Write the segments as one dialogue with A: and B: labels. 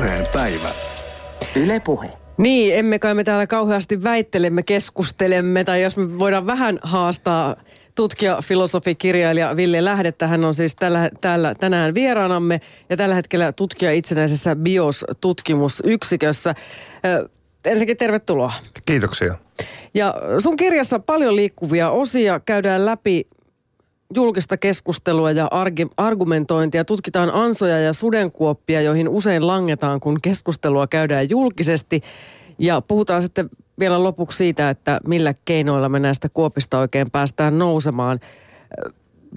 A: puheen päivä.
B: Yle Puhe.
C: Niin, emme kai me täällä kauheasti väittelemme, keskustelemme, tai jos me voidaan vähän haastaa tutkija, filosofi, kirjailija Ville Lähdettä. Hän on siis tällä, tällä, tänään vieraanamme ja tällä hetkellä tutkija itsenäisessä BIOS-tutkimusyksikössä. ensinnäkin tervetuloa.
D: Kiitoksia.
C: Ja sun kirjassa paljon liikkuvia osia käydään läpi julkista keskustelua ja argumentointia, tutkitaan ansoja ja sudenkuoppia, joihin usein langetaan, kun keskustelua käydään julkisesti. Ja puhutaan sitten vielä lopuksi siitä, että millä keinoilla me näistä kuopista oikein päästään nousemaan.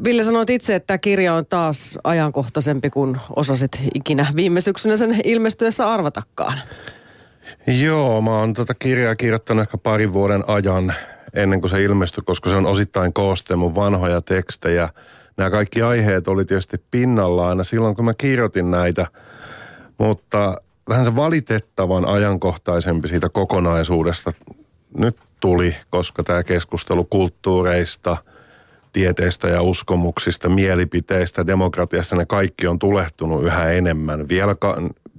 C: Ville sanoit itse, että tämä kirja on taas ajankohtaisempi kuin osasit ikinä viime syksynä sen ilmestyessä arvatakaan.
D: Joo, mä oon tota kirjaa kirjoittanut ehkä parin vuoden ajan ennen kuin se ilmestyi, koska se on osittain kooste mun vanhoja tekstejä. Nämä kaikki aiheet oli tietysti pinnalla aina silloin, kun mä kirjoitin näitä, mutta vähän se valitettavan ajankohtaisempi siitä kokonaisuudesta nyt tuli, koska tämä keskustelu kulttuureista, tieteistä ja uskomuksista, mielipiteistä, demokratiasta, ne kaikki on tulehtunut yhä enemmän, vielä,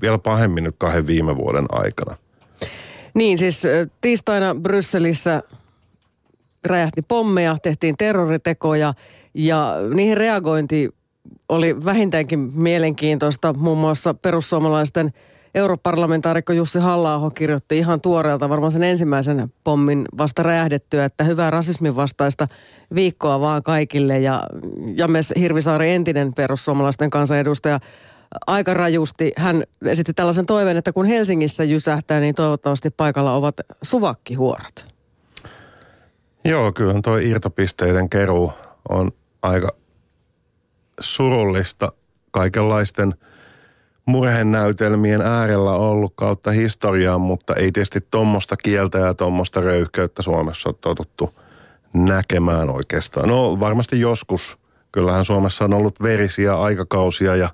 D: vielä pahemmin nyt kahden viime vuoden aikana.
C: Niin, siis tiistaina Brysselissä räjähti pommeja, tehtiin terroritekoja ja niihin reagointi oli vähintäänkin mielenkiintoista. Muun muassa perussuomalaisten europarlamentaarikko Jussi halla kirjoitti ihan tuoreelta varmaan sen ensimmäisen pommin vasta räjähdettyä, että hyvää rasismin vastaista viikkoa vaan kaikille. Ja James Hirvisaari, entinen perussuomalaisten kansanedustaja, aika rajusti. Hän esitti tällaisen toiveen, että kun Helsingissä jysähtää, niin toivottavasti paikalla ovat suvakkihuorat.
D: Joo, kyllä tuo irtopisteiden keruu on aika surullista kaikenlaisten murhenäytelmien äärellä ollut kautta historiaa, mutta ei tietysti tuommoista kieltä ja tuommoista röyhkeyttä Suomessa ole totuttu näkemään oikeastaan. No varmasti joskus. Kyllähän Suomessa on ollut verisiä aikakausia ja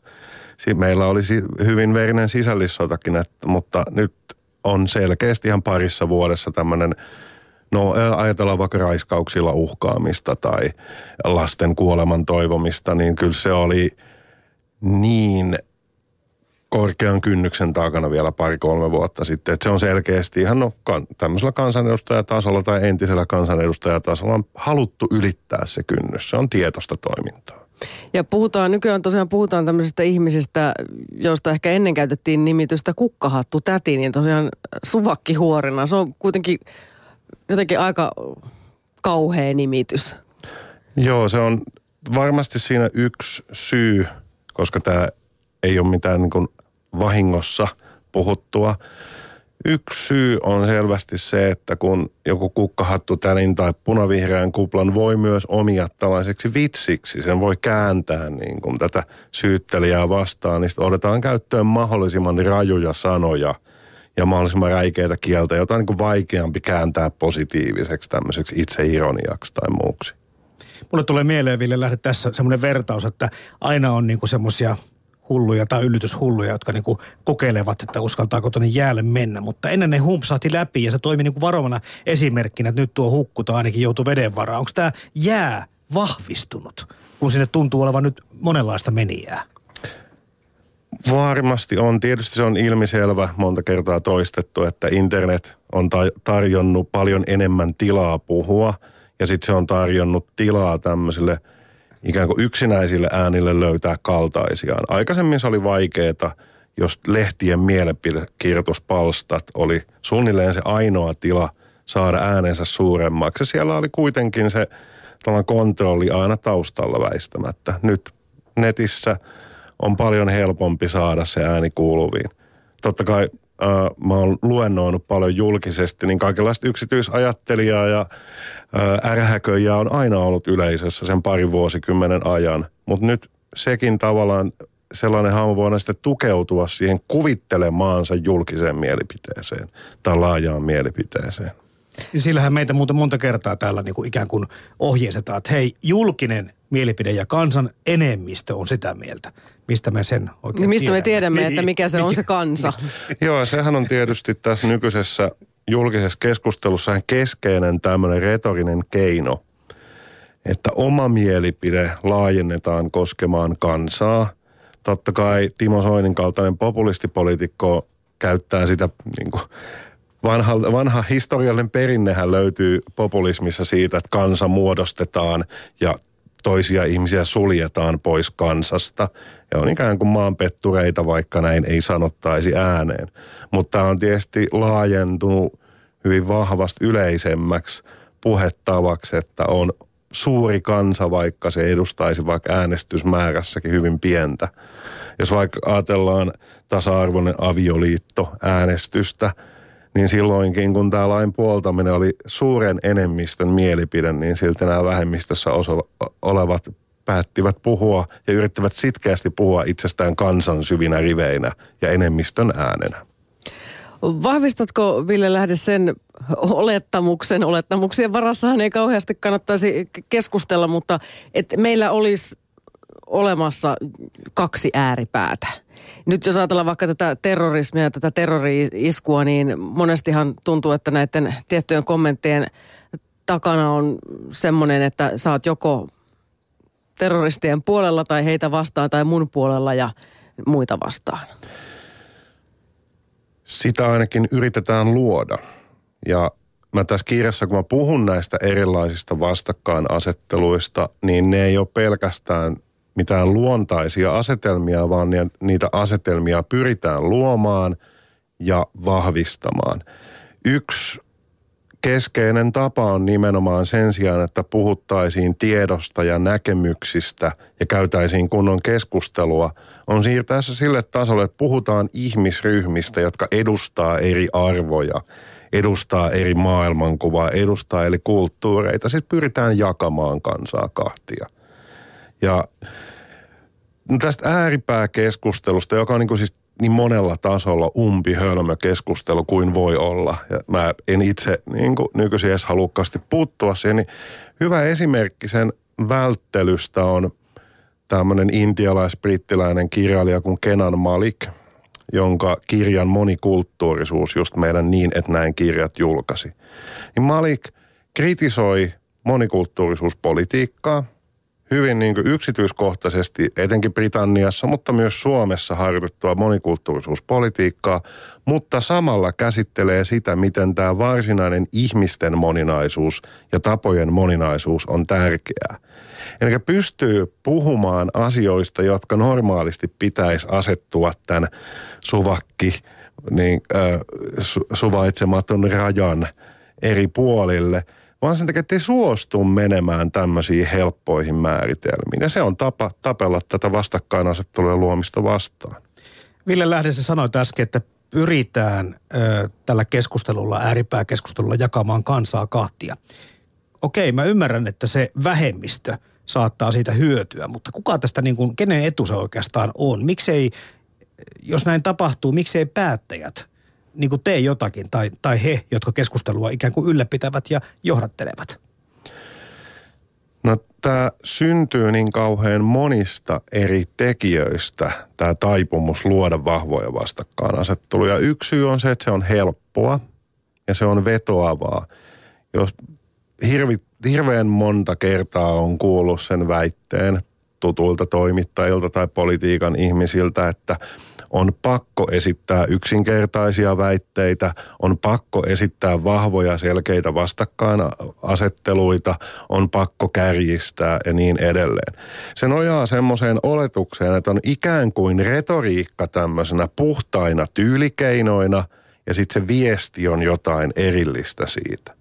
D: meillä olisi hyvin verinen sisällissotakin, että, mutta nyt on selkeästi ihan parissa vuodessa tämmöinen No ajatellaan vaikka raiskauksilla uhkaamista tai lasten kuoleman toivomista, niin kyllä se oli niin korkean kynnyksen takana vielä pari-kolme vuotta sitten. Että se on selkeästi ihan no, kan, tämmöisellä kansanedustajatasolla tai entisellä kansanedustajatasolla on haluttu ylittää se kynnys. Se on tietoista toimintaa.
C: Ja puhutaan, nykyään tosiaan puhutaan tämmöisistä ihmisistä, joista ehkä ennen käytettiin nimitystä kukkahattu täti, niin tosiaan suvakkihuorina. Se on kuitenkin jotenkin aika kauhea nimitys.
D: Joo, se on varmasti siinä yksi syy, koska tämä ei ole mitään niin vahingossa puhuttua. Yksi syy on selvästi se, että kun joku kukkahattu tänin tai punavihreän kuplan voi myös omia tällaiseksi vitsiksi, sen voi kääntää niin kuin tätä syyttelijää vastaan, niin otetaan käyttöön mahdollisimman rajuja sanoja – ja mahdollisimman räikeitä kieltä, jota on niin vaikeampi kääntää positiiviseksi tämmöiseksi itseironiaksi tai muuksi.
E: Mulle tulee mieleen, Ville, lähde tässä semmoinen vertaus, että aina on niinku semmoisia hulluja tai yllytyshulluja, jotka niinku kokeilevat, että uskaltaako tuonne jäälle mennä. Mutta ennen ne humpsahti läpi ja se toimi niinku varovana esimerkkinä, että nyt tuo hukkuta ainakin joutuu veden varaan. Onko tämä jää vahvistunut, kun sinne tuntuu olevan nyt monenlaista menijää?
D: Varmasti on. Tietysti se on ilmiselvä, monta kertaa toistettu, että internet on tarjonnut paljon enemmän tilaa puhua ja sitten se on tarjonnut tilaa tämmöisille ikään kuin yksinäisille äänille löytää kaltaisiaan. Aikaisemmin se oli vaikeaa, jos lehtien mielipidekirjoituspalstat oli suunnilleen se ainoa tila saada äänensä suuremmaksi. Siellä oli kuitenkin se kontrolli aina taustalla väistämättä. Nyt netissä – on paljon helpompi saada se ääni kuuluviin. Totta kai äh, mä oon luennoinut paljon julkisesti, niin kaikenlaista yksityisajattelijaa ja äh, ärhäköjää on aina ollut yleisössä sen parin vuosikymmenen ajan. Mutta nyt sekin tavallaan sellainen hahmo voidaan sitten tukeutua siihen kuvittelemaansa julkiseen mielipiteeseen tai laajaan mielipiteeseen.
E: Sillähän meitä muuta monta kertaa täällä niin kuin ikään kuin ohjeistetaan, että hei, julkinen mielipide ja kansan enemmistö on sitä mieltä. Mistä me sen oikein
C: Mistä
E: tiedämme?
C: me tiedämme, että mikä se on se kansa?
D: Joo, sehän on tietysti tässä nykyisessä julkisessa keskustelussa keskeinen tämmöinen retorinen keino, että oma mielipide laajennetaan koskemaan kansaa. totta kai Timo Soinin kaltainen populistipoliitikko käyttää sitä niin kuin, vanha, vanha historiallinen perinnehän löytyy populismissa siitä, että kansa muodostetaan ja toisia ihmisiä suljetaan pois kansasta. Ja on ikään kuin maanpettureita, vaikka näin ei sanottaisi ääneen. Mutta tämä on tietysti laajentunut hyvin vahvasti yleisemmäksi puhettavaksi, että on suuri kansa, vaikka se edustaisi vaikka äänestysmäärässäkin hyvin pientä. Jos vaikka ajatellaan tasa-arvoinen avioliitto äänestystä, niin silloinkin kun tämä lain puoltaminen oli suuren enemmistön mielipide, niin silti nämä vähemmistössä olevat päättivät puhua ja yrittävät sitkeästi puhua itsestään kansan syvinä riveinä ja enemmistön äänenä.
C: Vahvistatko Ville Lähde sen olettamuksen, olettamuksien varassahan ei kauheasti kannattaisi keskustella, mutta että meillä olisi olemassa kaksi ääripäätä. Nyt jos ajatellaan vaikka tätä terrorismia ja tätä terrori-iskua, niin monestihan tuntuu, että näiden tiettyjen kommenttien takana on semmoinen, että oot joko terroristien puolella tai heitä vastaan tai mun puolella ja muita vastaan.
D: Sitä ainakin yritetään luoda. Ja mä tässä kirjassa, kun mä puhun näistä erilaisista vastakkainasetteluista, niin ne ei ole pelkästään mitään luontaisia asetelmia, vaan niitä asetelmia pyritään luomaan ja vahvistamaan. Yksi keskeinen tapa on nimenomaan sen sijaan, että puhuttaisiin tiedosta ja näkemyksistä ja käytäisiin kunnon keskustelua, on siirtää se sille tasolle, että puhutaan ihmisryhmistä, jotka edustaa eri arvoja, edustaa eri maailmankuvaa, edustaa eri kulttuureita. Sitten pyritään jakamaan kansaa kahtia. Ja no tästä ääripääkeskustelusta, joka on niin kuin siis niin monella tasolla umpi hölmö keskustelu kuin voi olla. Ja mä en itse niin kuin nykyisin edes halukkaasti puuttua siihen. Niin hyvä esimerkki sen välttelystä on tämmöinen intialais-brittiläinen kirjailija kuin Kenan Malik, jonka kirjan monikulttuurisuus just meidän niin, että näin kirjat julkaisi. Niin Malik kritisoi monikulttuurisuuspolitiikkaa – hyvin niin kuin yksityiskohtaisesti, etenkin Britanniassa, mutta myös Suomessa harjoitettua monikulttuurisuuspolitiikkaa, mutta samalla käsittelee sitä, miten tämä varsinainen ihmisten moninaisuus ja tapojen moninaisuus on tärkeää. Eli pystyy puhumaan asioista, jotka normaalisti pitäisi asettua tämän suvakki, niin, äh, su, suvaitsematon rajan eri puolille – vaan sen takia, että ei suostu menemään tämmöisiin helppoihin määritelmiin. Ja se on tapa tapella tätä vastakkainasettelua luomista vastaan.
E: Ville Lähdessä sanoi äsken, että pyritään ö, tällä keskustelulla, ääripääkeskustelulla jakamaan kansaa kahtia. Okei, mä ymmärrän, että se vähemmistö saattaa siitä hyötyä, mutta kuka tästä, niin kuin, kenen etu se oikeastaan on? Miksei, jos näin tapahtuu, miksei päättäjät niin kuin tee jotakin tai, tai he, jotka keskustelua ikään kuin ylläpitävät ja johdattelevat?
D: No tämä syntyy niin kauhean monista eri tekijöistä, tämä taipumus luoda vahvoja vastakkainasetteluja. Yksi syy on se, että se on helppoa ja se on vetoavaa. Jos hirvi, hirveän monta kertaa on kuullut sen väitteen tutuilta toimittajilta tai politiikan ihmisiltä, että – on pakko esittää yksinkertaisia väitteitä, on pakko esittää vahvoja selkeitä vastakkainasetteluita, on pakko kärjistää ja niin edelleen. Se nojaa semmoiseen oletukseen, että on ikään kuin retoriikka tämmöisenä puhtaina tyylikeinoina ja sitten se viesti on jotain erillistä siitä.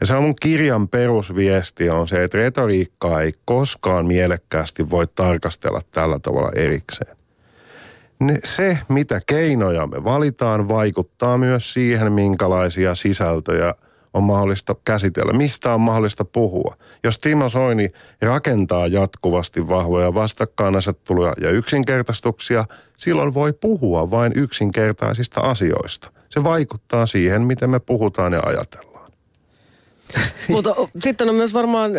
D: Ja se on mun kirjan perusviesti on se, että retoriikkaa ei koskaan mielekkäästi voi tarkastella tällä tavalla erikseen ne, se, mitä keinoja me valitaan, vaikuttaa myös siihen, minkälaisia sisältöjä on mahdollista käsitellä, mistä on mahdollista puhua. Jos Timo Soini rakentaa jatkuvasti vahvoja vastakkainasetteluja ja yksinkertaistuksia, silloin voi puhua vain yksinkertaisista asioista. Se vaikuttaa siihen, miten me puhutaan ja ajatellaan.
C: Mutta sitten on myös varmaan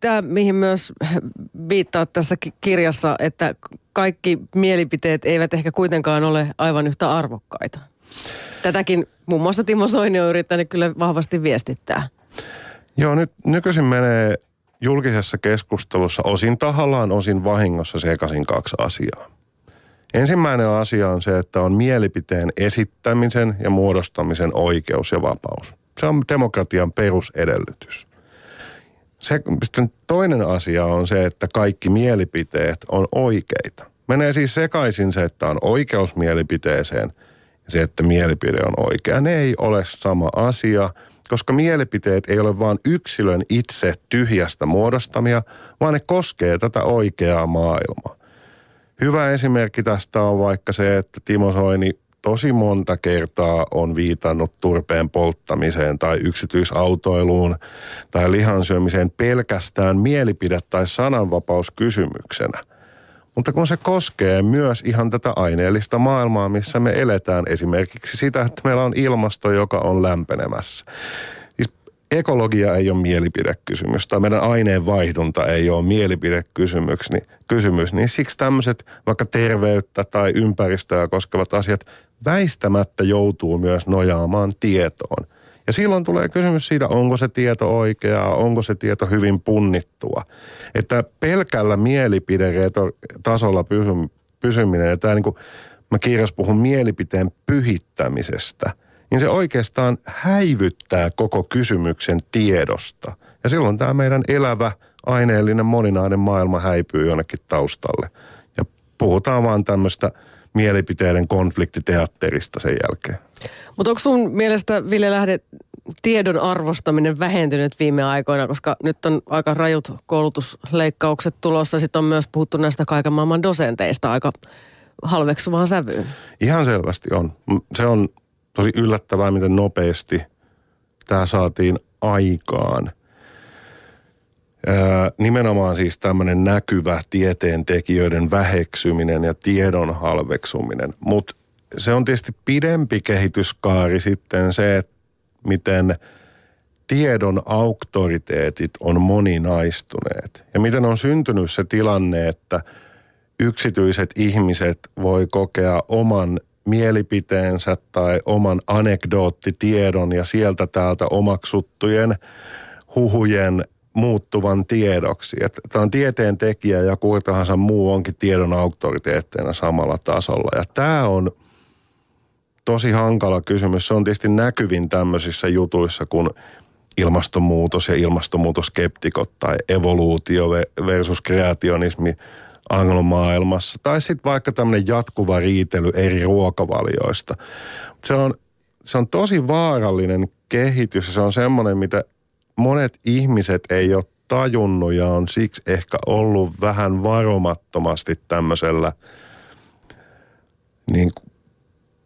C: tämä, mihin myös viittaa tässä kirjassa, että kaikki mielipiteet eivät ehkä kuitenkaan ole aivan yhtä arvokkaita. Tätäkin muun muassa Timo Soini on yrittänyt kyllä vahvasti viestittää.
D: Joo, nyt nykyisin menee julkisessa keskustelussa osin tahallaan, osin vahingossa sekaisin kaksi asiaa. Ensimmäinen asia on se, että on mielipiteen esittämisen ja muodostamisen oikeus ja vapaus. Se on demokratian perusedellytys. Se, sitten toinen asia on se, että kaikki mielipiteet on oikeita. Menee siis sekaisin se, että on oikeus mielipiteeseen ja se, että mielipide on oikea. Ne ei ole sama asia, koska mielipiteet ei ole vain yksilön itse tyhjästä muodostamia, vaan ne koskee tätä oikeaa maailmaa. Hyvä esimerkki tästä on vaikka se, että Timo Soini tosi monta kertaa on viitannut turpeen polttamiseen tai yksityisautoiluun tai lihansyömiseen pelkästään mielipide- tai sananvapauskysymyksenä. Mutta kun se koskee myös ihan tätä aineellista maailmaa, missä me eletään, esimerkiksi sitä, että meillä on ilmasto, joka on lämpenemässä. Ekologia ei ole mielipidekysymys tai meidän aineenvaihdunta ei ole mielipidekysymys, niin, kysymys, niin siksi tämmöiset vaikka terveyttä tai ympäristöä koskevat asiat väistämättä joutuu myös nojaamaan tietoon. Ja silloin tulee kysymys siitä, onko se tieto oikeaa, onko se tieto hyvin punnittua. Että pelkällä mielipidetasolla pysyminen, ja tämä niin kuin, mä kirjas puhun mielipiteen pyhittämisestä, niin se oikeastaan häivyttää koko kysymyksen tiedosta. Ja silloin tämä meidän elävä, aineellinen, moninainen maailma häipyy jonnekin taustalle. Ja puhutaan vaan tämmöistä – mielipiteiden konfliktiteatterista sen jälkeen.
C: Mutta onko sun mielestä, Ville Lähde, tiedon arvostaminen vähentynyt viime aikoina, koska nyt on aika rajut koulutusleikkaukset tulossa. Sitten on myös puhuttu näistä kaiken maailman dosenteista aika halveksuvaan sävyyn.
D: Ihan selvästi on. Se on tosi yllättävää, miten nopeasti tämä saatiin aikaan nimenomaan siis tämmöinen näkyvä tieteen tekijöiden väheksyminen ja tiedon halveksuminen. Mutta se on tietysti pidempi kehityskaari sitten se, että miten tiedon auktoriteetit on moninaistuneet. Ja miten on syntynyt se tilanne, että yksityiset ihmiset voi kokea oman mielipiteensä tai oman anekdoottitiedon ja sieltä täältä omaksuttujen huhujen muuttuvan tiedoksi. Että tämä on tieteen tekijä ja kuka tahansa muu onkin tiedon auktoriteetteina samalla tasolla. Ja tämä on tosi hankala kysymys. Se on tietysti näkyvin tämmöisissä jutuissa kuin ilmastonmuutos ja ilmastonmuutoskeptikot tai evoluutio versus kreationismi anglomaailmassa. Tai sitten vaikka tämmöinen jatkuva riitely eri ruokavalioista. Se on, se on tosi vaarallinen kehitys ja se on semmoinen, mitä monet ihmiset ei ole tajunnut ja on siksi ehkä ollut vähän varomattomasti tämmöisellä niin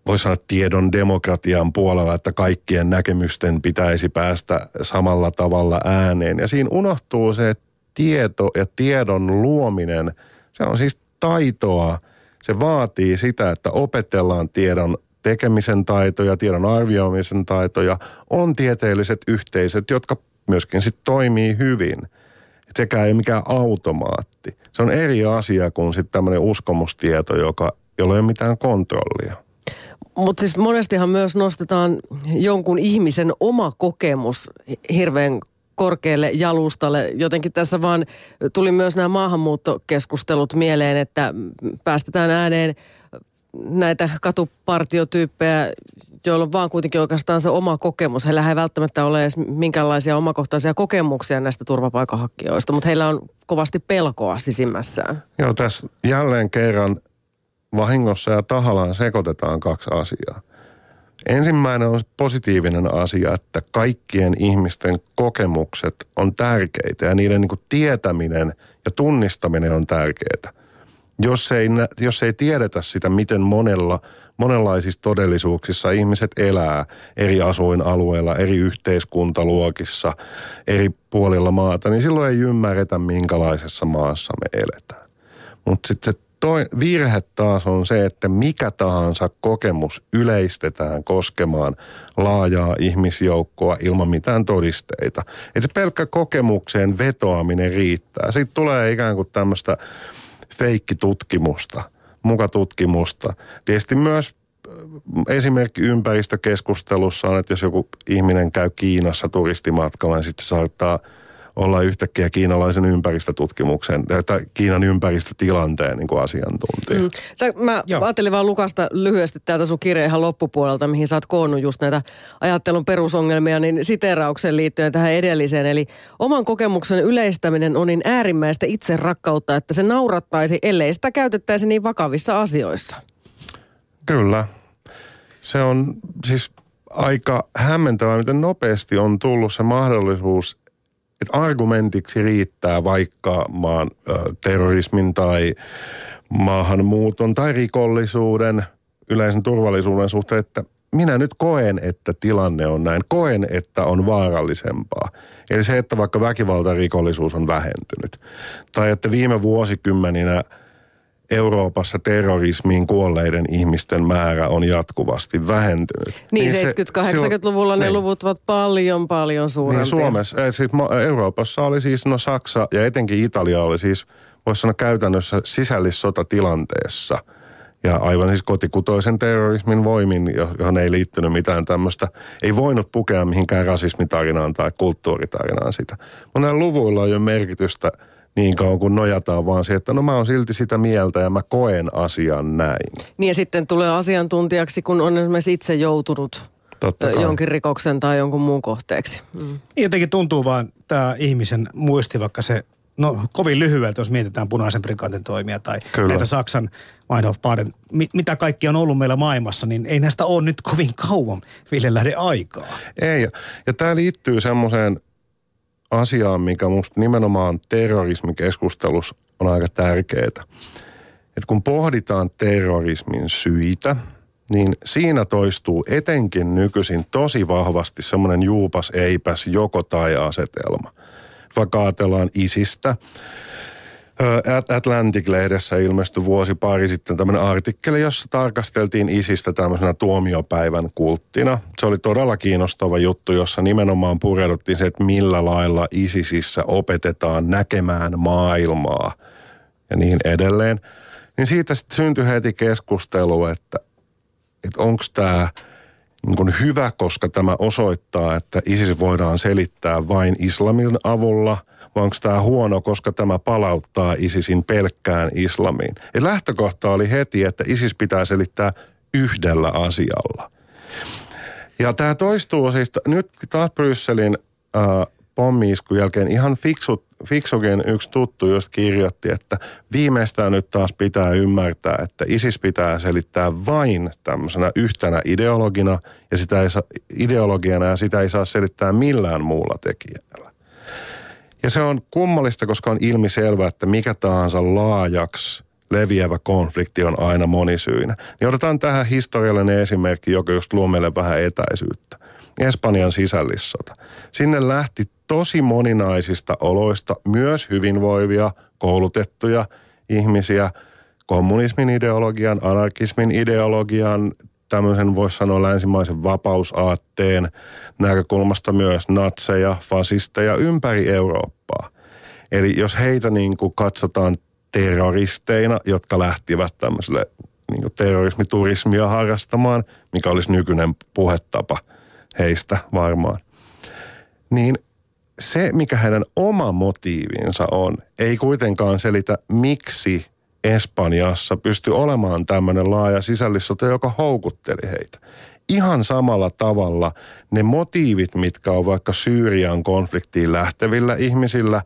D: voisi sanoa tiedon demokratian puolella, että kaikkien näkemysten pitäisi päästä samalla tavalla ääneen. Ja siinä unohtuu se tieto ja tiedon luominen, se on siis taitoa. Se vaatii sitä, että opetellaan tiedon tekemisen taitoja, tiedon arvioimisen taitoja, on tieteelliset yhteisöt, jotka myöskin sit toimii hyvin. Et sekään ei mikään automaatti. Se on eri asia kuin sitten tämmöinen uskomustieto, joka, jolla ei ole mitään kontrollia.
C: Mutta siis monestihan myös nostetaan jonkun ihmisen oma kokemus hirveän korkealle jalustalle. Jotenkin tässä vaan tuli myös nämä maahanmuuttokeskustelut mieleen, että päästetään ääneen näitä katupartiotyyppejä, joilla on vaan kuitenkin oikeastaan se oma kokemus. Heillä ei välttämättä ole edes minkäänlaisia omakohtaisia kokemuksia näistä turvapaikanhakijoista, mutta heillä on kovasti pelkoa sisimmässään.
D: Joo, tässä jälleen kerran vahingossa ja tahallaan sekoitetaan kaksi asiaa. Ensimmäinen on positiivinen asia, että kaikkien ihmisten kokemukset on tärkeitä ja niiden niin tietäminen ja tunnistaminen on tärkeää jos ei, jos ei tiedetä sitä, miten monella, monenlaisissa todellisuuksissa ihmiset elää eri asuinalueilla, eri yhteiskuntaluokissa, eri puolilla maata, niin silloin ei ymmärretä, minkälaisessa maassa me eletään. Mutta sitten toi virhe taas on se, että mikä tahansa kokemus yleistetään koskemaan laajaa ihmisjoukkoa ilman mitään todisteita. Että pelkkä kokemukseen vetoaminen riittää. Sitten tulee ikään kuin tämmöistä feikkitutkimusta, mukatutkimusta. Tietysti myös äh, esimerkki ympäristökeskustelussa on, että jos joku ihminen käy Kiinassa turistimatkalla, niin sitten se saattaa olla yhtäkkiä kiinalaisen ympäristötutkimuksen tai Kiinan ympäristötilanteen niin kuin asiantuntija. Mm.
C: Sä, mä Joo. ajattelin vaan Lukasta lyhyesti täältä sun kirja ihan loppupuolelta, mihin sä oot koonnut just näitä ajattelun perusongelmia, niin siterauksen liittyen tähän edelliseen. Eli oman kokemuksen yleistäminen on niin äärimmäistä itse rakkautta, että se naurattaisi, ellei sitä käytettäisi niin vakavissa asioissa.
D: Kyllä. Se on siis aika hämmentävää, miten nopeasti on tullut se mahdollisuus, että argumentiksi riittää vaikka maan ö, terrorismin tai maahanmuuton tai rikollisuuden, yleisen turvallisuuden suhteen, että minä nyt koen, että tilanne on näin. Koen, että on vaarallisempaa. Eli se, että vaikka väkivaltarikollisuus on vähentynyt. Tai että viime vuosikymmeninä – Euroopassa terrorismiin kuolleiden ihmisten määrä on jatkuvasti vähentynyt.
C: Niin, niin 70-80-luvulla ne niin. luvut ovat paljon, paljon suurempia.
D: Niin Suomessa, siis Euroopassa oli siis, no Saksa ja etenkin Italia oli siis, voisi sanoa käytännössä sisällissotatilanteessa. Ja aivan siis kotikutoisen terrorismin voimin, johon ei liittynyt mitään tämmöistä, ei voinut pukea mihinkään rasismitarinaan tai kulttuuritarinaan sitä. Mutta näillä luvuilla on jo merkitystä – niin kauan kuin nojataan vaan siihen, että no mä oon silti sitä mieltä ja mä koen asian näin.
C: Niin ja sitten tulee asiantuntijaksi, kun on esimerkiksi itse joutunut Totta jonkin rikoksen tai jonkun muun kohteeksi. Mm. Niin
E: jotenkin tuntuu vaan tämä ihmisen muisti, vaikka se no kovin lyhyeltä, jos mietitään punaisen prikaatin toimia tai Kyllä. näitä Saksan Mind of Baden, mitä kaikki on ollut meillä maailmassa, niin ei näistä ole nyt kovin kauan Ville lähde aikaa.
D: Ei, ja tämä liittyy semmoiseen asiaan, mikä musta nimenomaan terrorismikeskustelussa on aika tärkeää. Että kun pohditaan terrorismin syitä, niin siinä toistuu etenkin nykyisin tosi vahvasti semmoinen juupas eipäs joko tai asetelma. Vaikka ajatellaan isistä, Atlantic-lehdessä ilmestyi vuosi pari sitten tämmöinen artikkeli, jossa tarkasteltiin isistä tämmöisenä tuomiopäivän kulttina. Se oli todella kiinnostava juttu, jossa nimenomaan pureuduttiin se, että millä lailla isisissä opetetaan näkemään maailmaa ja niin edelleen. Niin siitä sitten syntyi heti keskustelu, että, että onko tämä niin hyvä, koska tämä osoittaa, että ISIS voidaan selittää vain islamin avulla – vai onko tämä huono, koska tämä palauttaa ISISin pelkkään islamiin. Ja lähtökohta oli heti, että ISIS pitää selittää yhdellä asialla. Ja tämä toistuu siis, nyt taas Brysselin pommiiskun jälkeen ihan fiksut, fiksukin yksi tuttu just kirjoitti, että viimeistään nyt taas pitää ymmärtää, että ISIS pitää selittää vain tämmöisenä yhtenä ideologina ja sitä ei saa, ideologiana ja sitä ei saa selittää millään muulla tekijällä. Ja se on kummallista, koska on ilmiselvä, että mikä tahansa laajaksi leviävä konflikti on aina monisyinen. Niin otetaan tähän historiallinen esimerkki, joka just luo meille vähän etäisyyttä. Espanjan sisällissota. Sinne lähti tosi moninaisista oloista myös hyvinvoivia, koulutettuja ihmisiä kommunismin ideologian, anarkismin ideologian, tämmöisen voisi sanoa länsimaisen vapausaatteen näkökulmasta myös natseja, fasisteja ympäri Eurooppaa. Eli jos heitä niin kuin katsotaan terroristeina, jotka lähtivät tämmöiselle niin kuin terrorismiturismia harrastamaan, mikä olisi nykyinen puhetapa heistä varmaan, niin se, mikä heidän oma motiivinsa on, ei kuitenkaan selitä, miksi Espanjassa pystyi olemaan tämmöinen laaja sisällissota, joka houkutteli heitä. Ihan samalla tavalla ne motiivit, mitkä on vaikka Syyrian konfliktiin lähtevillä ihmisillä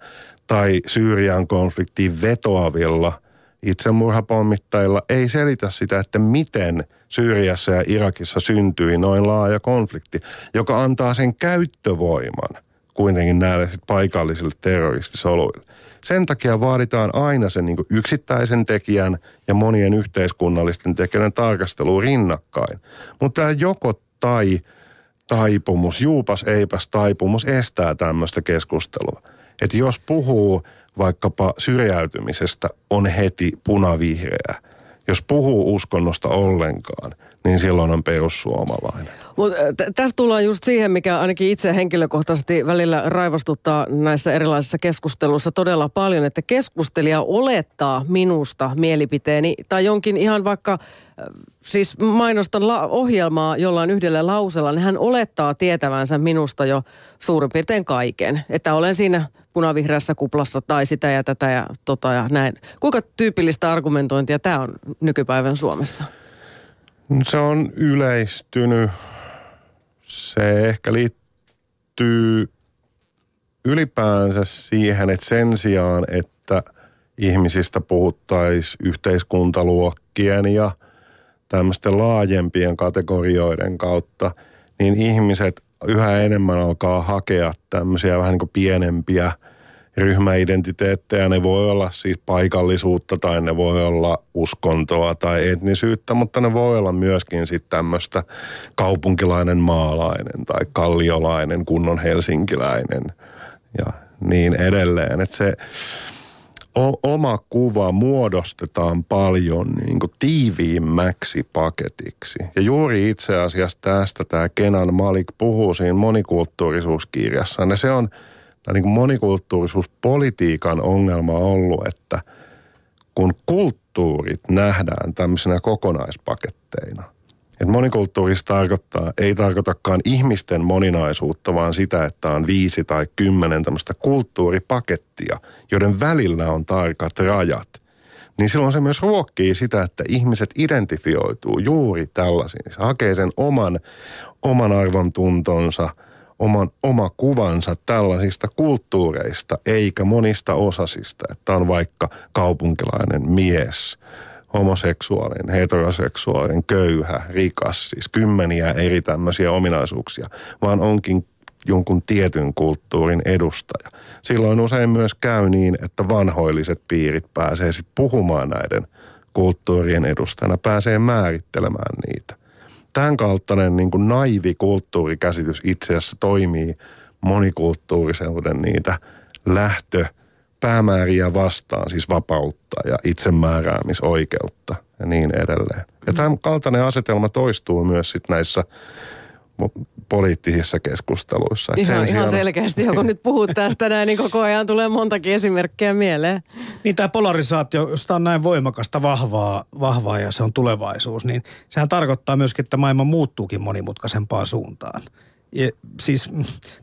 D: tai Syyrian konfliktiin vetoavilla itsemurhapommittajilla, ei selitä sitä, että miten Syyriassa ja Irakissa syntyi noin laaja konflikti, joka antaa sen käyttövoiman kuitenkin näille paikallisille terroristisoluille. Sen takia vaaditaan aina sen niin yksittäisen tekijän ja monien yhteiskunnallisten tekijän tarkastelu rinnakkain. Mutta tämä joko tai taipumus, juupas eipäs taipumus estää tämmöistä keskustelua. Että jos puhuu vaikkapa syrjäytymisestä, on heti punavihreä. Jos puhuu uskonnosta ollenkaan, niin silloin on perussuomalainen.
C: Mutta tästä tullaan just siihen, mikä ainakin itse henkilökohtaisesti välillä raivostuttaa näissä erilaisissa keskusteluissa todella paljon, että keskustelija olettaa minusta mielipiteeni tai jonkin ihan vaikka, siis mainostan la- ohjelmaa jollain yhdellä lausella, niin hän olettaa tietävänsä minusta jo suurin piirtein kaiken. Että olen siinä punavihreässä kuplassa tai sitä ja tätä ja tota ja näin. Kuinka tyypillistä argumentointia tämä on nykypäivän Suomessa?
D: Se on yleistynyt. Se ehkä liittyy ylipäänsä siihen, että sen sijaan, että ihmisistä puhuttaisiin yhteiskuntaluokkien ja tämmöisten laajempien kategorioiden kautta, niin ihmiset yhä enemmän alkaa hakea tämmöisiä vähän niin kuin pienempiä – ryhmäidentiteettejä. Ne voi olla siis paikallisuutta tai ne voi olla uskontoa tai etnisyyttä, mutta ne voi olla myöskin sitten tämmöistä kaupunkilainen maalainen tai kalliolainen kunnon helsinkiläinen ja niin edelleen. Että se o- oma kuva muodostetaan paljon niin kuin tiiviimmäksi paketiksi. Ja juuri itse asiassa tästä tämä Kenan Malik puhuu siinä monikulttuurisuuskirjassa. Ja se on – tämä niin monikulttuurisuuspolitiikan ongelma on ollut, että kun kulttuurit nähdään tämmöisenä kokonaispaketteina, että monikulttuurista tarkoittaa, ei tarkoitakaan ihmisten moninaisuutta, vaan sitä, että on viisi tai kymmenen tämmöistä kulttuuripakettia, joiden välillä on tarkat rajat. Niin silloin se myös ruokkii sitä, että ihmiset identifioituu juuri tällaisiin. Se hakee sen oman, oman arvon tuntonsa – oman, oma kuvansa tällaisista kulttuureista, eikä monista osasista. Että on vaikka kaupunkilainen mies, homoseksuaalinen, heteroseksuaalinen, köyhä, rikas, siis kymmeniä eri tämmöisiä ominaisuuksia, vaan onkin jonkun tietyn kulttuurin edustaja. Silloin usein myös käy niin, että vanhoilliset piirit pääsee sitten puhumaan näiden kulttuurien edustajana, pääsee määrittelemään niitä tämän kaltainen niin kuin naivi kulttuurikäsitys itse asiassa toimii monikulttuurisuuden niitä lähtö päämääriä vastaan, siis vapautta ja itsemääräämisoikeutta ja niin edelleen. Ja tämän kaltainen asetelma toistuu myös sit näissä poliittisissa keskusteluissa.
C: Ihan, ihan sijaan... selkeästi, kun nyt puhut tästä näin, niin koko ajan tulee montakin esimerkkejä mieleen.
E: Niin tämä polarisaatio, jos tämä on näin voimakasta, vahvaa, vahvaa ja se on tulevaisuus, niin sehän tarkoittaa myöskin, että maailma muuttuukin monimutkaisempaan suuntaan. Ja siis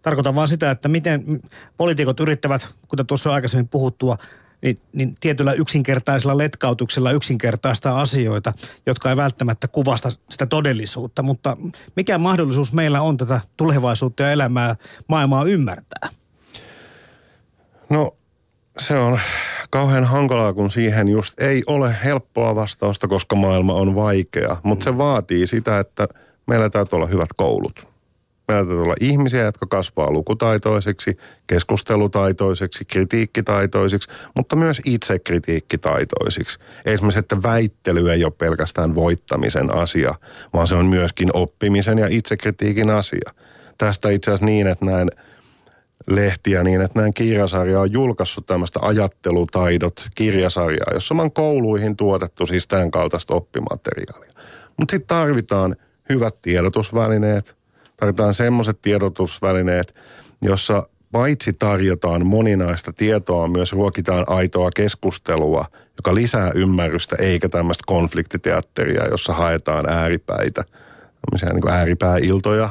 E: tarkoitan vaan sitä, että miten poliitikot yrittävät, kuten tuossa on aikaisemmin puhuttua, niin, niin tietyllä yksinkertaisella letkautuksella yksinkertaista asioita, jotka ei välttämättä kuvasta sitä todellisuutta. Mutta mikä mahdollisuus meillä on tätä tulevaisuutta ja elämää, maailmaa ymmärtää?
D: No se on kauhean hankalaa, kun siihen just ei ole helppoa vastausta, koska maailma on vaikea. Mutta se vaatii sitä, että meillä täytyy olla hyvät koulut Täytyy olla ihmisiä, jotka kasvaa lukutaitoisiksi, keskustelutaitoisiksi, kritiikkitaitoisiksi, mutta myös itsekritiikkitaitoisiksi. Esimerkiksi, että väittely ei ole pelkästään voittamisen asia, vaan se on myöskin oppimisen ja itsekritiikin asia. Tästä itse asiassa niin, että näin lehtiä niin, että näin kirjasarja on julkaissut tämmöistä ajattelutaidot kirjasarjaa, jossa on kouluihin tuotettu siis tämän kaltaista oppimateriaalia. Mutta sitten tarvitaan hyvät tiedotusvälineet – tarvitaan semmoiset tiedotusvälineet, jossa paitsi tarjotaan moninaista tietoa, myös ruokitaan aitoa keskustelua, joka lisää ymmärrystä, eikä tämmöistä konfliktiteatteria, jossa haetaan ääripäitä, tämmöisiä niin ääripääiltoja.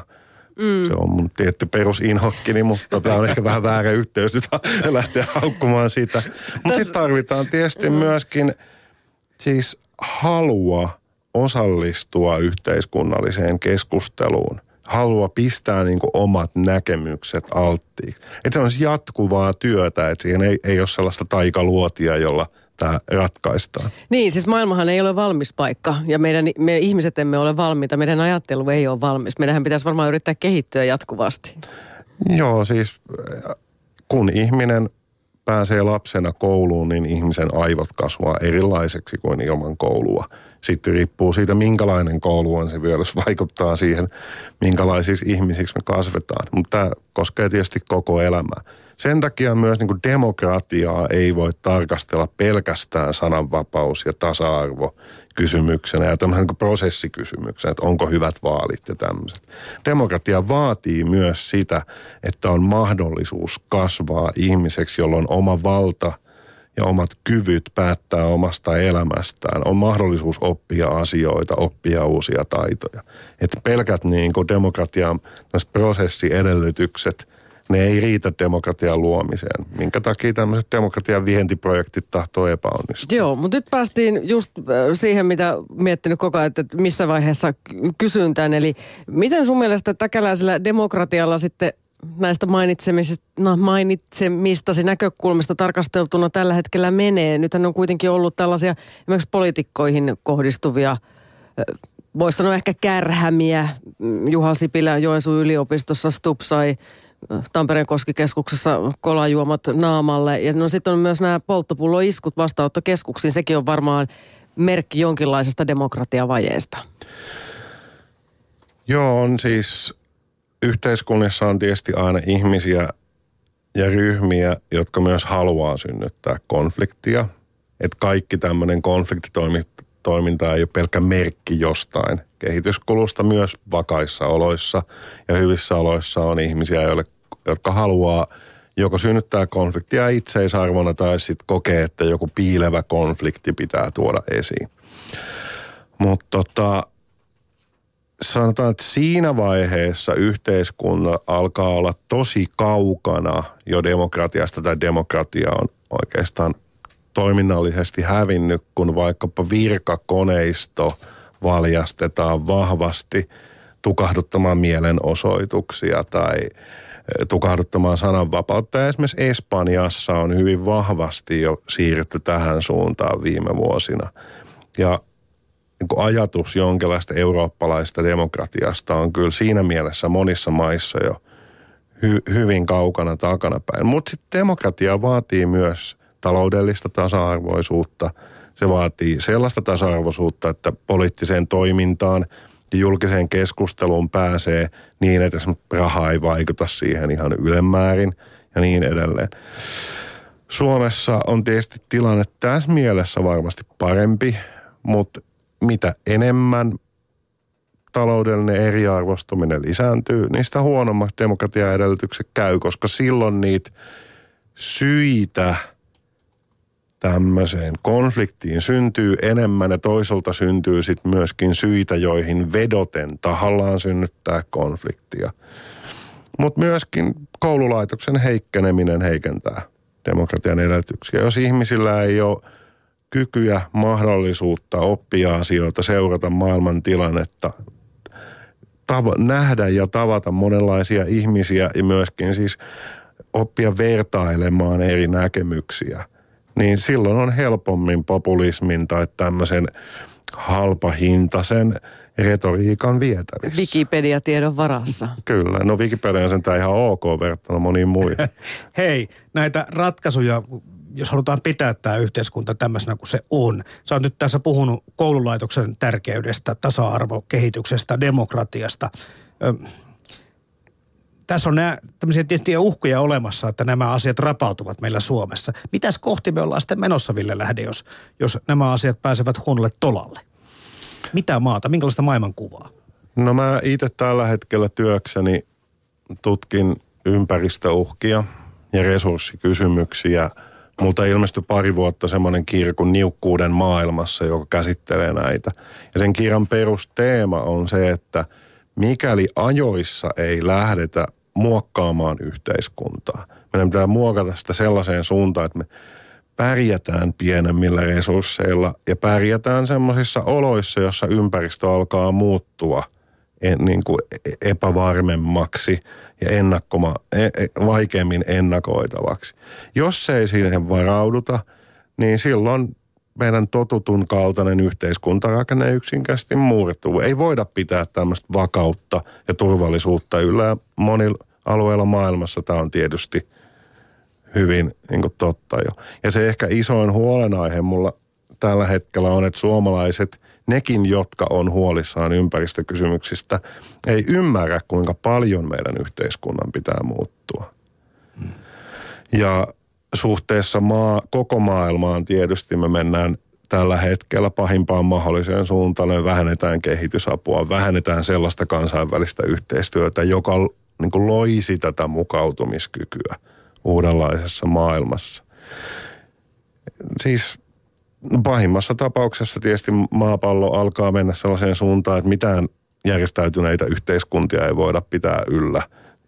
D: Mm. Se on mun tietty perusinhokkini, mutta tämä on ehkä vähän väärä yhteys nyt lähteä haukkumaan sitä. Mutta sitten tarvitaan tietysti mm. myöskin siis halua osallistua yhteiskunnalliseen keskusteluun – halua pistää niin kuin omat näkemykset alttiiksi. Että se on siis jatkuvaa työtä, että siihen ei, ei ole sellaista taikaluotia, jolla tämä ratkaistaan.
C: Niin, siis maailmahan ei ole valmis paikka ja meidän, me ihmiset emme ole valmiita. Meidän ajattelu ei ole valmis. Meidän pitäisi varmaan yrittää kehittyä jatkuvasti.
D: Joo, siis kun ihminen pääsee lapsena kouluun, niin ihmisen aivot kasvaa erilaiseksi kuin ilman koulua. Sitten riippuu siitä, minkälainen koulu on. Se myös vaikuttaa siihen, minkälaisiksi ihmisiksi me kasvetaan. Mutta tämä koskee tietysti koko elämää. Sen takia myös niin kuin demokratiaa ei voi tarkastella pelkästään sananvapaus ja tasa-arvo kysymyksenä ja tämmöisen niin prosessikysymyksenä, että onko hyvät vaalit ja tämmöiset. Demokratia vaatii myös sitä, että on mahdollisuus kasvaa ihmiseksi, jolla on oma valta ja omat kyvyt päättää omasta elämästään. On mahdollisuus oppia asioita, oppia uusia taitoja. Että pelkät niin kuin demokratian prosessiedellytykset – ne ei riitä demokratian luomiseen. Minkä takia tämmöiset demokratian vientiprojektit tahtoo epäonnistua.
C: Joo, mutta nyt päästiin just äh, siihen, mitä miettinyt koko ajan, että missä vaiheessa kysyntään. Eli miten sun mielestä täkäläisellä demokratialla sitten näistä mainitsemisista, no, mainitsemistasi näkökulmista tarkasteltuna tällä hetkellä menee? Nythän on kuitenkin ollut tällaisia esimerkiksi poliitikkoihin kohdistuvia äh, voisi sanoa ehkä kärhämiä. Juha Sipilä Joensuun yliopistossa Stup sai Tampereen koskikeskuksessa kolajuomat naamalle. Ja no sitten on myös nämä polttopulloiskut vastaanottokeskuksiin. Sekin on varmaan merkki jonkinlaisesta demokratiavajeesta.
D: Joo, on siis yhteiskunnassa on tietysti aina ihmisiä ja ryhmiä, jotka myös haluaa synnyttää konfliktia. Että kaikki tämmöinen konfliktitoiminta ei ole pelkkä merkki jostain kehityskulusta myös vakaissa oloissa ja hyvissä oloissa on ihmisiä, joille jotka haluaa joko synnyttää konfliktia itseisarvona tai sitten kokee, että joku piilevä konflikti pitää tuoda esiin. Mutta tota, sanotaan, että siinä vaiheessa yhteiskunta alkaa olla tosi kaukana jo demokratiasta tai demokratia on oikeastaan toiminnallisesti hävinnyt, kun vaikkapa virkakoneisto valjastetaan vahvasti tukahduttamaan mielenosoituksia tai tukahduttamaan sananvapautta. Ja esimerkiksi Espanjassa on hyvin vahvasti jo siirrytty tähän suuntaan viime vuosina. Ja niin ajatus jonkinlaista eurooppalaista demokratiasta on kyllä siinä mielessä monissa maissa jo hy- hyvin kaukana takanapäin. Mutta sitten demokratia vaatii myös taloudellista tasa-arvoisuutta. Se vaatii sellaista tasa-arvoisuutta, että poliittiseen toimintaan – ja julkiseen keskusteluun pääsee niin, että raha ei vaikuta siihen ihan ylemmäärin ja niin edelleen. Suomessa on tietysti tilanne tässä mielessä varmasti parempi, mutta mitä enemmän taloudellinen eriarvostuminen lisääntyy, niin sitä huonommaksi demokratiaedellytykset käy, koska silloin niitä syitä – tämmöiseen konfliktiin syntyy enemmän ja toisaalta syntyy sitten myöskin syitä, joihin vedoten tahallaan synnyttää konfliktia. Mutta myöskin koululaitoksen heikkeneminen heikentää demokratian edellytyksiä. Jos ihmisillä ei ole kykyä, mahdollisuutta oppia asioita, seurata maailman tilannetta, tav- nähdä ja tavata monenlaisia ihmisiä ja myöskin siis oppia vertailemaan eri näkemyksiä – niin silloin on helpommin populismin tai tämmöisen halpahintaisen retoriikan vietävissä.
C: Wikipedia-tiedon varassa.
D: Kyllä, no Wikipedia on sen ihan ok verrattuna moniin muihin.
E: Hei, näitä ratkaisuja, jos halutaan pitää tämä yhteiskunta tämmöisenä kuin se on. Sä oot nyt tässä puhunut koululaitoksen tärkeydestä, tasa-arvokehityksestä, demokratiasta tässä on nämä tämmöisiä tiettyjä uhkuja olemassa, että nämä asiat rapautuvat meillä Suomessa. Mitäs kohti me ollaan sitten menossa, Ville Lähde, jos, jos nämä asiat pääsevät huonolle tolalle? Mitä maata, minkälaista maailmankuvaa?
D: No mä itse tällä hetkellä työkseni tutkin ympäristöuhkia ja resurssikysymyksiä. Multa ilmestyi pari vuotta semmoinen kirja kuin Niukkuuden maailmassa, joka käsittelee näitä. Ja sen kirjan perusteema on se, että mikäli ajoissa ei lähdetä muokkaamaan yhteiskuntaa. Meidän pitää muokata sitä sellaiseen suuntaan, että me pärjätään pienemmillä resursseilla ja pärjätään semmoisissa oloissa, jossa ympäristö alkaa muuttua en, niin kuin e, epävarmemmaksi ja ennakkoma, e, e, vaikeammin ennakoitavaksi. Jos ei siihen varauduta, niin silloin meidän totutun kaltainen yhteiskuntarakenne yksinkertaisesti murtuu. Ei voida pitää tämmöistä vakautta ja turvallisuutta yllä. Monilla alueilla maailmassa tämä on tietysti hyvin niin totta jo. Ja se ehkä isoin huolenaihe mulla tällä hetkellä on, että suomalaiset, nekin jotka on huolissaan ympäristökysymyksistä, ei ymmärrä kuinka paljon meidän yhteiskunnan pitää muuttua. Hmm. Ja suhteessa maa, koko maailmaan tietysti me mennään tällä hetkellä pahimpaan mahdolliseen suuntaan. Me vähennetään kehitysapua, vähennetään sellaista kansainvälistä yhteistyötä, joka niin kuin loisi tätä mukautumiskykyä uudenlaisessa maailmassa. Siis pahimmassa tapauksessa tietysti maapallo alkaa mennä sellaiseen suuntaan, että mitään järjestäytyneitä yhteiskuntia ei voida pitää yllä.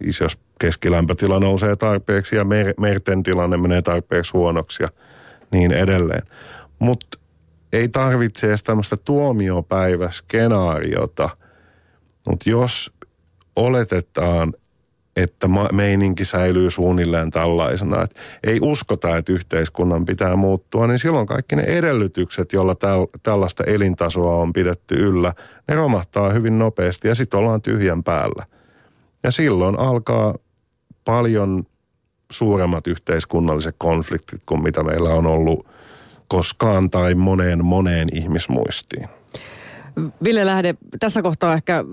D: Siis jos keskilämpötila nousee tarpeeksi ja mer- merten tilanne menee tarpeeksi huonoksi ja niin edelleen. Mutta ei tarvitse edes tämmöistä tuomiopäiväskenaariota, mutta jos oletetaan, että meininki säilyy suunnilleen tällaisena, että ei uskota, että yhteiskunnan pitää muuttua, niin silloin kaikki ne edellytykset, joilla täl, tällaista elintasoa on pidetty yllä, ne romahtaa hyvin nopeasti ja sitten ollaan tyhjän päällä. Ja silloin alkaa paljon suuremmat yhteiskunnalliset konfliktit kuin mitä meillä on ollut koskaan tai moneen moneen ihmismuistiin.
C: Ville Lähde, tässä kohtaa ehkä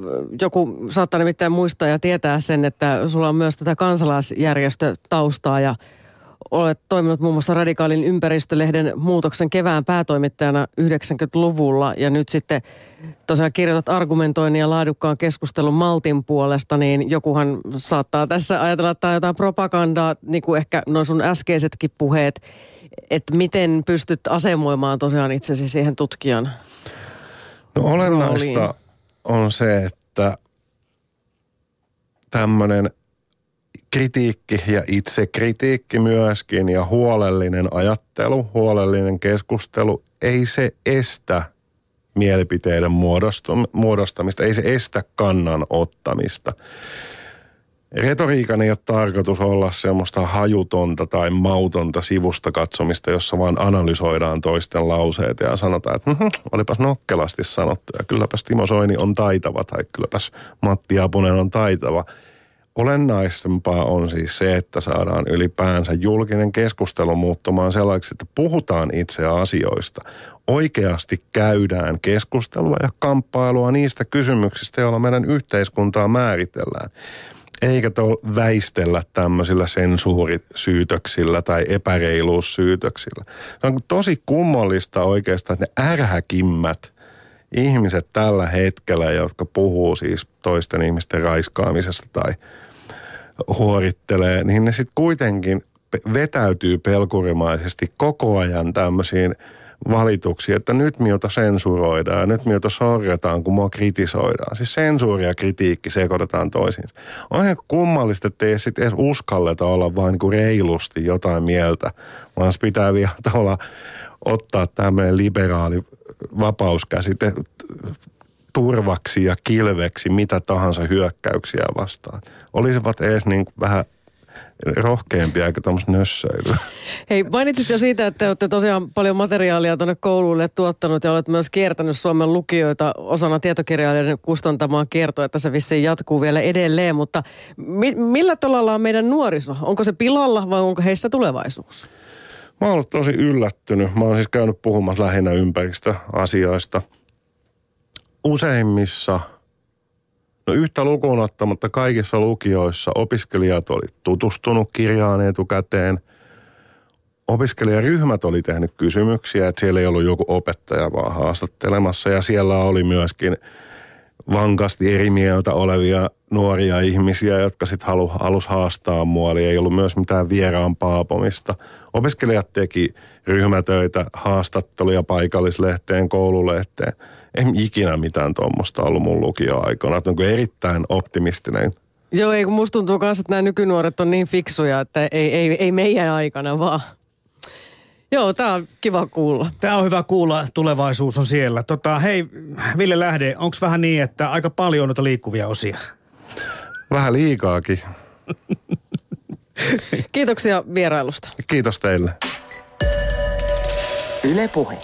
C: joku saattaa nimittäin muistaa ja tietää sen, että sulla on myös tätä kansalaisjärjestötaustaa ja olet toiminut muun muassa radikaalin ympäristölehden muutoksen kevään päätoimittajana 90-luvulla ja nyt sitten tosiaan kirjoitat argumentoinnin ja laadukkaan keskustelun Maltin puolesta, niin jokuhan saattaa tässä ajatella, että jotain propagandaa, niin kuin ehkä noin sun äskeisetkin puheet, että miten pystyt asemoimaan tosiaan itsesi siihen tutkijan
D: No olennaista rooliin. on se, että tämmöinen kritiikki ja itsekritiikki myöskin ja huolellinen ajattelu, huolellinen keskustelu, ei se estä mielipiteiden muodostamista, ei se estä kannan ottamista. Retoriikan ei ole tarkoitus olla semmoista hajutonta tai mautonta sivusta katsomista, jossa vaan analysoidaan toisten lauseita ja sanotaan, että hm, olipas nokkelasti sanottu ja kylläpäs Timo Soini on taitava tai kylläpäs Matti Apunen on taitava. Olennaisempaa on siis se, että saadaan ylipäänsä julkinen keskustelu muuttumaan sellaiseksi, että puhutaan itse asioista. Oikeasti käydään keskustelua ja kamppailua niistä kysymyksistä, joilla meidän yhteiskuntaa määritellään eikä to väistellä tämmöisillä sensuurisyytöksillä tai epäreiluussyytöksillä. Se on tosi kummallista oikeastaan, että ne ärhäkimmät ihmiset tällä hetkellä, jotka puhuu siis toisten ihmisten raiskaamisesta tai huorittelee, niin ne sitten kuitenkin vetäytyy pelkurimaisesti koko ajan tämmöisiin – valituksia, että nyt miltä sensuroidaan ja nyt miltä sorjataan, kun mua kritisoidaan. Siis sensuuri ja kritiikki sekoitetaan toisiinsa. On ihan kummallista, että ei sitten edes uskalleta olla vain niin reilusti jotain mieltä, vaan pitää vielä tavallaan ottaa tämmöinen liberaali vapauskäsite turvaksi ja kilveksi mitä tahansa hyökkäyksiä vastaan. Olisivat edes niin vähän rohkeampia eikä tämmöistä nössöilyä.
C: Hei, mainitsit jo siitä, että olette tosiaan paljon materiaalia tuonne kouluille tuottanut ja olet myös kiertänyt Suomen lukijoita osana tietokirjailijoiden kustantamaan kiertoa, että se vissiin jatkuu vielä edelleen, mutta mi- millä tolalla on meidän nuoriso? Onko se pilalla vai onko heissä tulevaisuus?
D: Mä oon ollut tosi yllättynyt. Mä oon siis käynyt puhumassa lähinnä ympäristöasioista. Useimmissa – No yhtä lukuun ottamatta kaikissa lukioissa opiskelijat oli tutustunut kirjaan etukäteen. Opiskelijaryhmät oli tehnyt kysymyksiä, että siellä ei ollut joku opettaja vaan haastattelemassa. Ja siellä oli myöskin vankasti eri mieltä olevia nuoria ihmisiä, jotka sitten halu, halus haastaa mua. Eli ei ollut myös mitään vieraan paapomista. Opiskelijat teki ryhmätöitä, haastatteluja paikallislehteen, koululehteen – ei ikinä mitään tuommoista ollut mun lukioaikana. Että on erittäin optimistinen.
C: Joo, ei kun musta tuntuu myös, että nämä nykynuoret on niin fiksuja, että ei, ei, ei meidän aikana vaan. Joo, tämä on kiva kuulla.
E: Tämä on hyvä kuulla, tulevaisuus on siellä. Tota, hei, Ville Lähde, onko vähän niin, että aika paljon noita liikkuvia osia?
D: Vähän liikaakin.
C: Kiitoksia vierailusta.
D: Kiitos teille.
B: Yle Puhe.